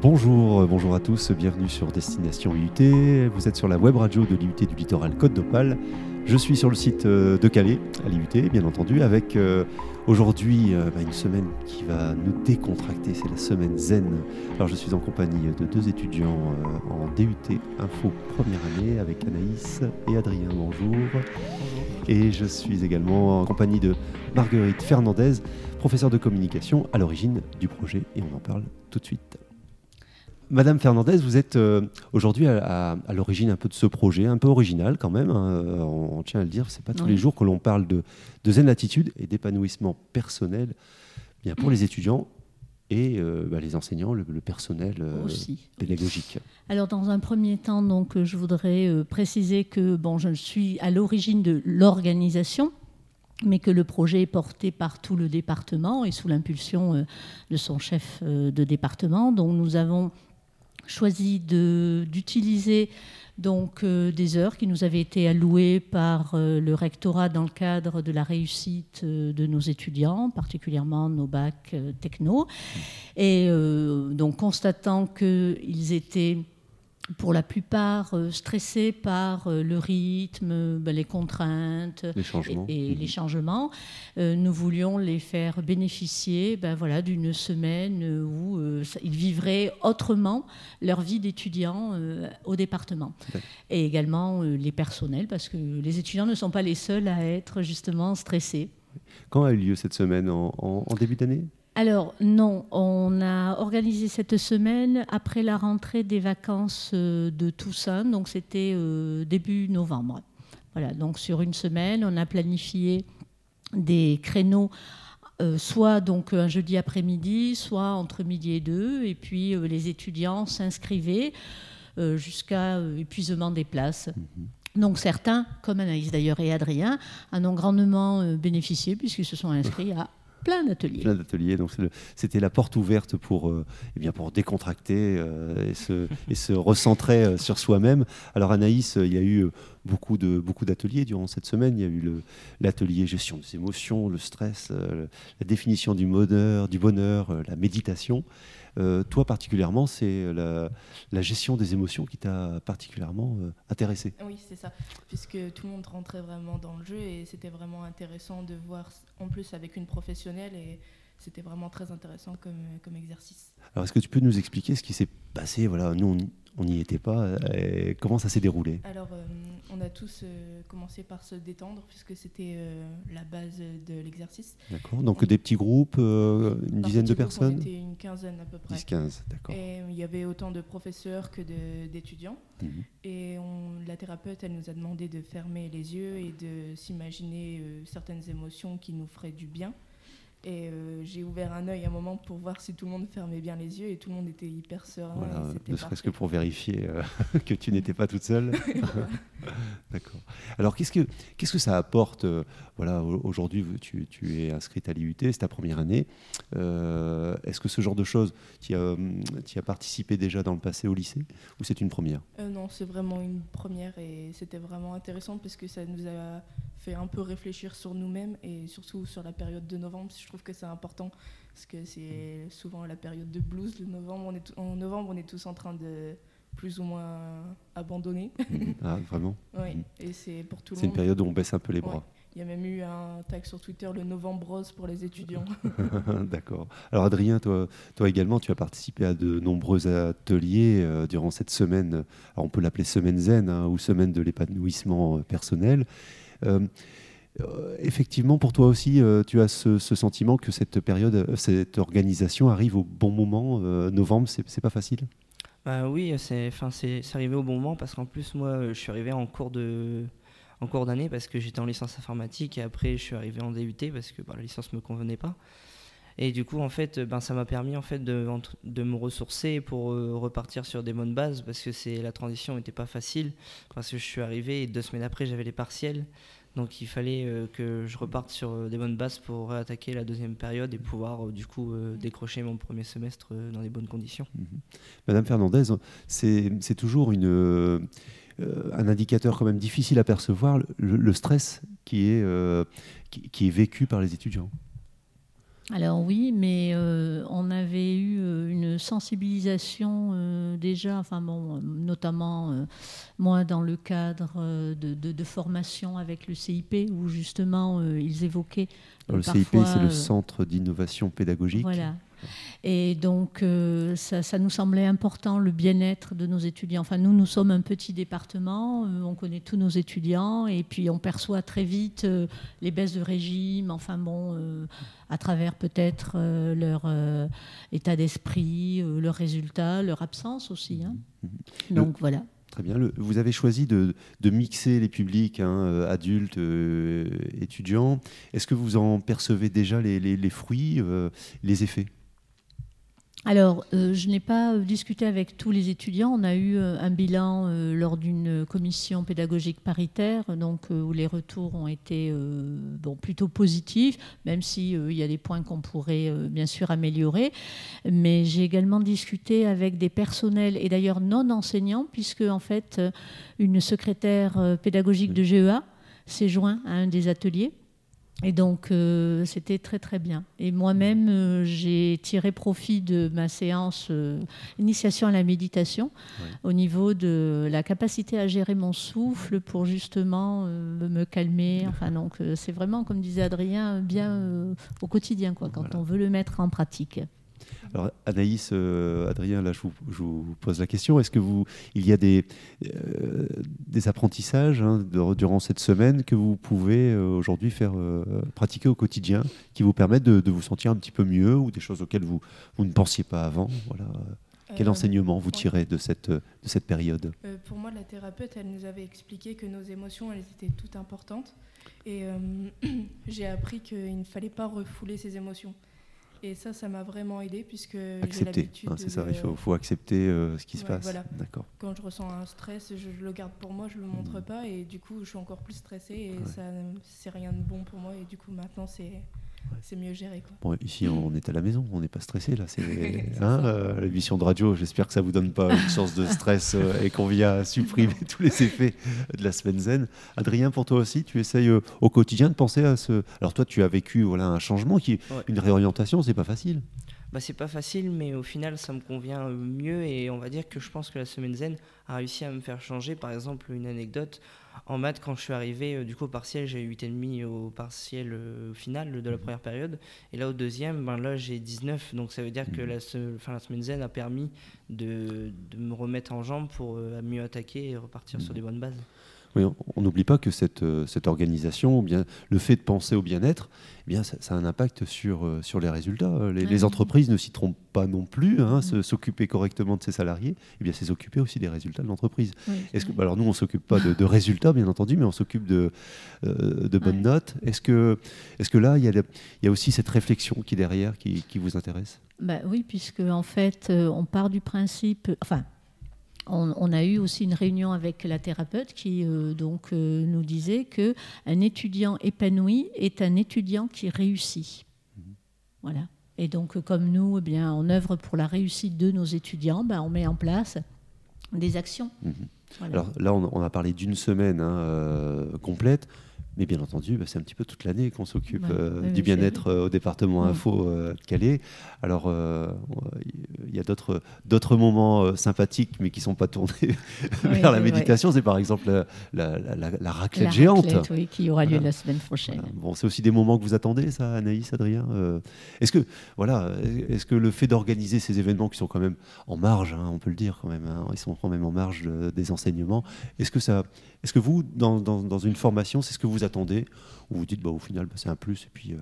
Bonjour, bonjour à tous, bienvenue sur Destination IUT. Vous êtes sur la web radio de l'IUT du littoral Côte d'Opale. Je suis sur le site euh, de Calais, à l'IUT, bien entendu, avec euh, aujourd'hui euh, bah, une semaine qui va nous décontracter. C'est la semaine zen. Alors, je suis en compagnie de deux étudiants en DUT Info première année avec Anaïs et Adrien. Bonjour. Et je suis également en compagnie de Marguerite Fernandez, professeure de communication à l'origine du projet, et on en parle tout de suite. Madame Fernandez, vous êtes euh, aujourd'hui à, l'origine un peu de ce projet, un peu original quand même. Hein, euh, on, tient à le dire, c'est pas tous les jours que l'on parle de, zen attitude et d'épanouissement personnel, bien pour les étudiants et euh, bah, les enseignants, le, personnel pédagogique. Alors dans un premier temps, donc je voudrais préciser que bon, je suis à l'origine de l'organisation mais que le projet est porté par tout le département et sous l'impulsion de son chef de département. Donc nous avons choisi d'utiliser donc euh, des heures qui nous avaient été allouées par euh, le rectorat dans le cadre de la réussite euh, de nos étudiants, particulièrement nos bacs techno. Et donc constatant qu'ils étaient pour la plupart euh, stressés par euh, le rythme, ben, les contraintes les changements. et, les mhm. changements. Euh, nous voulions les faire bénéficier ben, voilà, d'une semaine où ils vivraient autrement leur vie d'étudiant au département. Et également les personnels, parce que les étudiants ne sont pas les seuls à être justement stressés. Quand a eu lieu cette semaine en début d'année? Alors non, on a organisé cette semaine après la rentrée des vacances euh, de Toussaint, donc c'était euh, début novembre. Voilà, donc sur une semaine, on a planifié des créneaux, euh, soit donc un jeudi après-midi, soit entre midi et deux, et puis les étudiants s'inscrivaient jusqu'à épuisement des places. Mhm. Donc certains, comme Anaïs d'ailleurs et Adrien, en ont grandement bénéficié puisqu'ils se sont inscrits à plein d'ateliers. Plein d'ateliers. Donc c'était la porte ouverte pour, euh, eh bien pour décontracter euh, et, se, recentrer euh, sur soi-même. Alors Anaïs, il y a eu beaucoup de beaucoup d'ateliers durant cette semaine. Il y a eu l'atelier gestion des émotions, le stress, la définition du bonheur, du bonheur, la méditation. Euh, toi particulièrement, c'est la, gestion des émotions qui t'a particulièrement euh, intéressé. Oui, c'est ça, puisque tout le monde rentrait vraiment dans le jeu et c'était vraiment intéressant de voir en plus avec une professionnelle et c'était vraiment très intéressant comme, comme exercice. Alors, est-ce que tu peux nous expliquer ce qui s'est passé? Voilà, nous, on n'y était pas. Euh, comment ça s'est déroulé? Alors, euh, a tous euh, commencé par se détendre, puisque c'était la base de l'exercice. D'accord. Donc, des petits groupes, une dizaine de personnes On était une quinzaine à peu près. 10-15, d'accord. Et il y avait autant de professeurs que d'étudiants. Mhm. Et on, la thérapeute, elle nous a demandé de fermer les yeux et de s'imaginer certaines émotions qui nous feraient du bien. Et euh, j'ai ouvert un œil un moment pour voir si tout le monde fermait bien les yeux et tout le monde était hyper serein. Voilà, ne serait-ce que pour vérifier euh, que tu n'étais pas toute seule. D'accord. Alors qu'est-ce que, qu'est-ce que ça apporte euh, Voilà, aujourd'hui tu, tu, es inscrite à l'IUT, c'est ta première année. est-ce que ce genre de choses, tu as, tu as participé déjà dans le passé au lycée ou c'est une première? Non, c'est vraiment une première et c'était vraiment intéressant parce que ça nous a fait un peu réfléchir sur nous-mêmes et surtout sur la période de novembre. Je trouve que c'est important parce que c'est souvent la période de blues. Le novembre, on est en novembre, on est tous en train de plus ou moins abandonner. ah, vraiment Oui, et c'est pour tout le monde. C'est une période où on baisse un peu les bras. Il y a même eu un tag sur Twitter, le novembre rose pour les étudiants. D'accord. Alors Adrien, toi, toi également, tu as participé à de nombreux ateliers euh, durant cette semaine. Alors on peut l'appeler semaine zen hein, ou semaine de l'épanouissement euh, personnel. Euh, euh, effectivement, pour toi aussi, euh, tu as ce, sentiment que cette période, cette organisation arrive au bon moment. novembre, c'est pas facile? Bah oui, c'est arrivé au bon moment parce qu'en plus, moi, je suis arrivé en cours de en cours d'année parce que j'étais en licence informatique et après je suis arrivé en DUT parce que bah, la licence me convenait pas. Et du coup, en fait, ben, ça m'a permis en fait de, de me ressourcer pour repartir sur des bonnes bases parce que la transition n'était pas facile parce que je suis arrivé et deux semaines après j'avais les partiels. Donc il fallait euh, que je reparte sur euh, des bonnes bases pour attaquer la deuxième période et pouvoir euh, du coup décrocher mon premier semestre dans des bonnes conditions. Mhm. Madame Fernandez, c'est toujours une, un indicateur quand même difficile à percevoir, le, stress qui est, qui, est vécu par les étudiants. Alors oui, mais euh, on avait eu euh, une sensibilisation euh, déjà, enfin bon, notamment moi dans le cadre de, formation avec le CIP où justement ils évoquaient. le CIP, c'est le Centre d'innovation pédagogique. Voilà, et donc, euh, ça, nous semblait important, le bien-être de nos étudiants. Enfin, nous, nous sommes un petit département, euh, on connaît tous nos étudiants, et puis on perçoit très vite euh, les baisses de régime, enfin bon, à travers peut-être leur état d'esprit, leurs résultats, leur absence aussi. Hein. Mmh. Donc, voilà. Très bien. vous avez choisi de, mixer les publics, hein, adultes, étudiants. Est-ce que vous en percevez déjà les fruits, les effets? Alors, euh, je n'ai pas euh, discuté avec tous les étudiants. On a eu euh, un bilan lors d'une commission pédagogique paritaire, donc où les retours ont été bon, plutôt positifs, même s'il y a des points qu'on pourrait bien sûr améliorer. Mais j'ai également discuté avec des personnels et d'ailleurs non enseignants, puisque en fait, une secrétaire pédagogique de GEA s'est joint à un des ateliers et donc, euh, c'était très très bien. Et moi-même, euh, j'ai tiré profit de ma séance euh, initiation à la méditation au niveau de la capacité à gérer mon souffle pour justement me calmer. Enfin, donc, c'est vraiment, comme disait Adrien, bien au quotidien, quoi, quand on veut le mettre en pratique. Alors Anaïs, euh, Adrien, là je vous, pose la question. Est-ce que vous, il y a des, euh, des apprentissages hein, durant cette semaine que vous pouvez euh, aujourd'hui faire pratiquer au quotidien, qui vous permettent de, vous sentir un petit peu mieux ou des choses auxquelles vous, vous ne pensiez pas avant? Voilà. Quel enseignement vous tirez de cette, de cette période? Pour moi, la thérapeute, elle nous avait expliqué que nos émotions, elles étaient toutes importantes. Et j'ai appris qu'il ne fallait pas refouler ses émotions. Et ça, ça m'a vraiment aidé puisque j'ai l'habitude. Hein, c'est ça, il faut, accepter euh, ce qui se passe. D'accord. Quand je ressens un stress, je, le garde pour moi, je le montre mmh. pas et du coup, je suis encore plus stressée et ça, c'est rien de bon pour moi et du coup, maintenant, c'est c'est mieux géré. Bon, ici, on est à la maison, on n'est pas stressé là. C'est hein, euh, l'émission de radio. J'espère que ça vous donne pas une source de stress euh, et qu'on vient supprimer tous les effets de la semaine zen. Adrien, pour toi aussi, tu essayes euh, au quotidien de penser à ce. Alors toi, tu as vécu voilà un changement qui, une réorientation, c'est pas facile. Bah, c'est pas facile, mais au final, ça me convient mieux et on va dire que je pense que la semaine zen a réussi à me faire changer. Par exemple, une anecdote en maths, quand je suis arrivé, euh, du coup, au partiel, j'ai 8,5 au partiel euh, final de la première période. Et là, au deuxième, ben, là, j'ai 19. Donc, ça veut dire que la, fin, la semaine zen a permis de, de me remettre en jambe pour euh, mieux attaquer et repartir sur mmh. des bonnes bases. Oui, on n'oublie pas que cette, euh, cette organisation, ou bien le fait de penser au bien-être, eh bien, ça, a un impact sur, euh, sur les résultats. Les, entreprises ne s'y trompent pas non plus. Hein, s'occuper correctement de ses salariés, eh bien, c'est s'occuper aussi des résultats de l'entreprise. Est-ce que, bah, alors nous, on ne s'occupe pas de, résultats, bien entendu, mais on s'occupe de, euh, de bonnes notes. Est-ce que, est que là, il y, a, il y a aussi cette réflexion qui est derrière, qui, qui vous intéresse? Bah Oui, puisque en fait, on part du principe, enfin, on, a eu aussi une réunion avec la thérapeute qui euh, donc euh, nous disait que un étudiant épanoui est un étudiant qui réussit. Mhm. Voilà. Et donc comme nous, eh bien, on œuvre pour la réussite de nos étudiants, ben, on met en place des actions. Mhm. Alors là, on, a parlé d'une semaine hein, euh, complète. Mais bien entendu, bah, c'est un petit peu toute l'année qu'on s'occupe euh, du bien-être euh, au département Info euh, de Calais. Alors, il y a d'autres moments sympathiques, mais qui ne sont pas tournés vers la méditation. C'est par exemple la, la, raclette géante. oui, qui aura lieu la semaine prochaine. Bon, c'est aussi des moments que vous attendez, ça, Anaïs, Adrien Est-ce que, voilà, est que le fait d'organiser ces événements qui sont quand même en marge, hein, on peut le dire quand même, hein, ils sont quand même en marge des enseignements, est-ce que, ça, est -ce que vous, dans, dans, dans une formation, c'est ce que vous attendez ou vous dites bah, au final bah, c'est un plus et puis euh,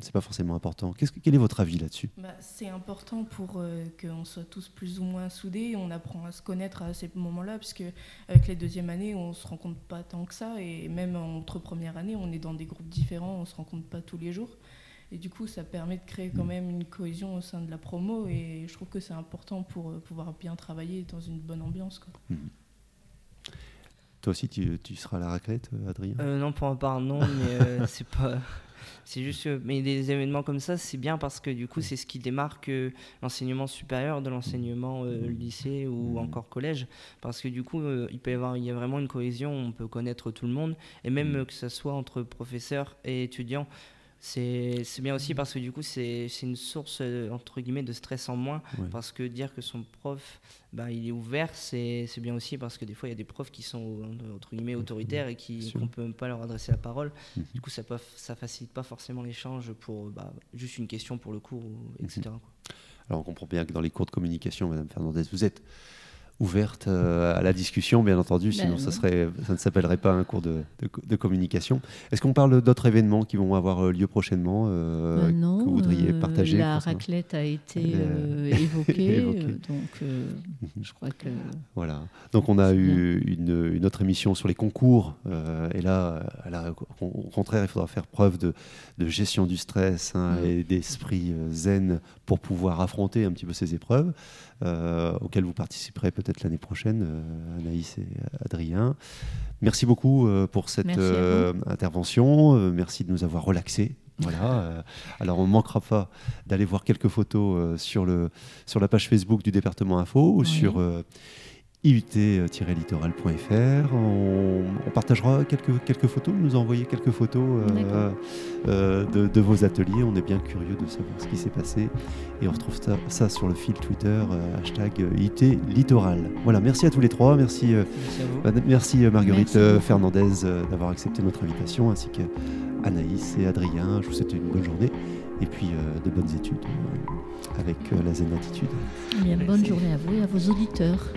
c'est pas forcément important Qu'est-ce Quel est votre avis là-dessus? Bah, C'est important pour euh, qu'on soit tous plus ou moins soudés. On apprend à se connaître à ces moments-là, puisque avec les deuxièmes années, on se rencontre pas tant que ça. Et même entre première année, on est dans des groupes différents, on se rencontre pas tous les jours. Et du coup, ça permet de créer quand mm. même une cohésion au sein de la promo. Et je trouve que c'est important pour euh, pouvoir bien travailler dans une bonne ambiance. Quoi. Mm. Toi aussi, tu, seras à la raclette, euh, Adrien? Euh, Non, pour ma part, non, mais euh, c'est pas. C'est juste, mais des événements comme ça, c'est bien parce que du coup, c'est ce qui démarque l'enseignement supérieur de l'enseignement lycée ou encore collège. Parce que du coup, il peut y avoir, il y a vraiment une cohésion, on peut connaître tout le monde, et même que ce soit entre professeurs et étudiants C'est bien aussi parce que du coup, c'est une source, euh, entre guillemets, de stress en moins. Parce que dire que son prof, bah, il est ouvert, c'est bien aussi parce que des fois, il y a des profs qui sont, entre guillemets, autoritaires et qui ne peut même pas leur adresser la parole. Mhm. Du coup, ça ne ça facilite pas forcément l'échange pour bah, juste une question pour le cours, etc. Mhm. Alors, on comprend bien que dans les cours de communication, Madame Fernandez, vous êtes ouverte euh, à la discussion, bien entendu, ben sinon ça, serait, ça ne s'appellerait pas un cours de, de, communication. Est-ce qu'on parle d'autres événements qui vont avoir euh, lieu prochainement euh, ben non, que vous voudriez partager La raclette a été évoquée, donc mhm. je crois que... Voilà, donc on a eu une, une, autre émission sur les concours, et là, au contraire, il faudra faire preuve de, de gestion du stress hein, mm. et d'esprit zen pour pouvoir affronter un petit peu ces épreuves. Euh, auquel vous participerez peut-être l'année prochaine, euh, Anaïs et Adrien. Merci beaucoup euh, pour cette intervention. merci de nous avoir relaxés. Voilà. alors, on ne manquera pas d'aller voir quelques photos sur, le, sur la page Facebook du département Info ou sur iut-littoral.fr. On, partagera quelques, quelques photos, nous envoyer quelques photos euh, euh, de, vos ateliers. On est bien curieux de savoir ce qui s'est passé. Et on retrouve ça, sur le fil Twitter, euh, hashtag IT Littoral. Voilà, merci à tous les trois. Merci, merci, Marguerite Fernandez d'avoir accepté notre invitation, ainsi qu'Anaïs et Adrien. Je vous souhaite une bonne journée et puis de bonnes études avec la Zen Attitude. bonne journée à vous et à vos auditeurs.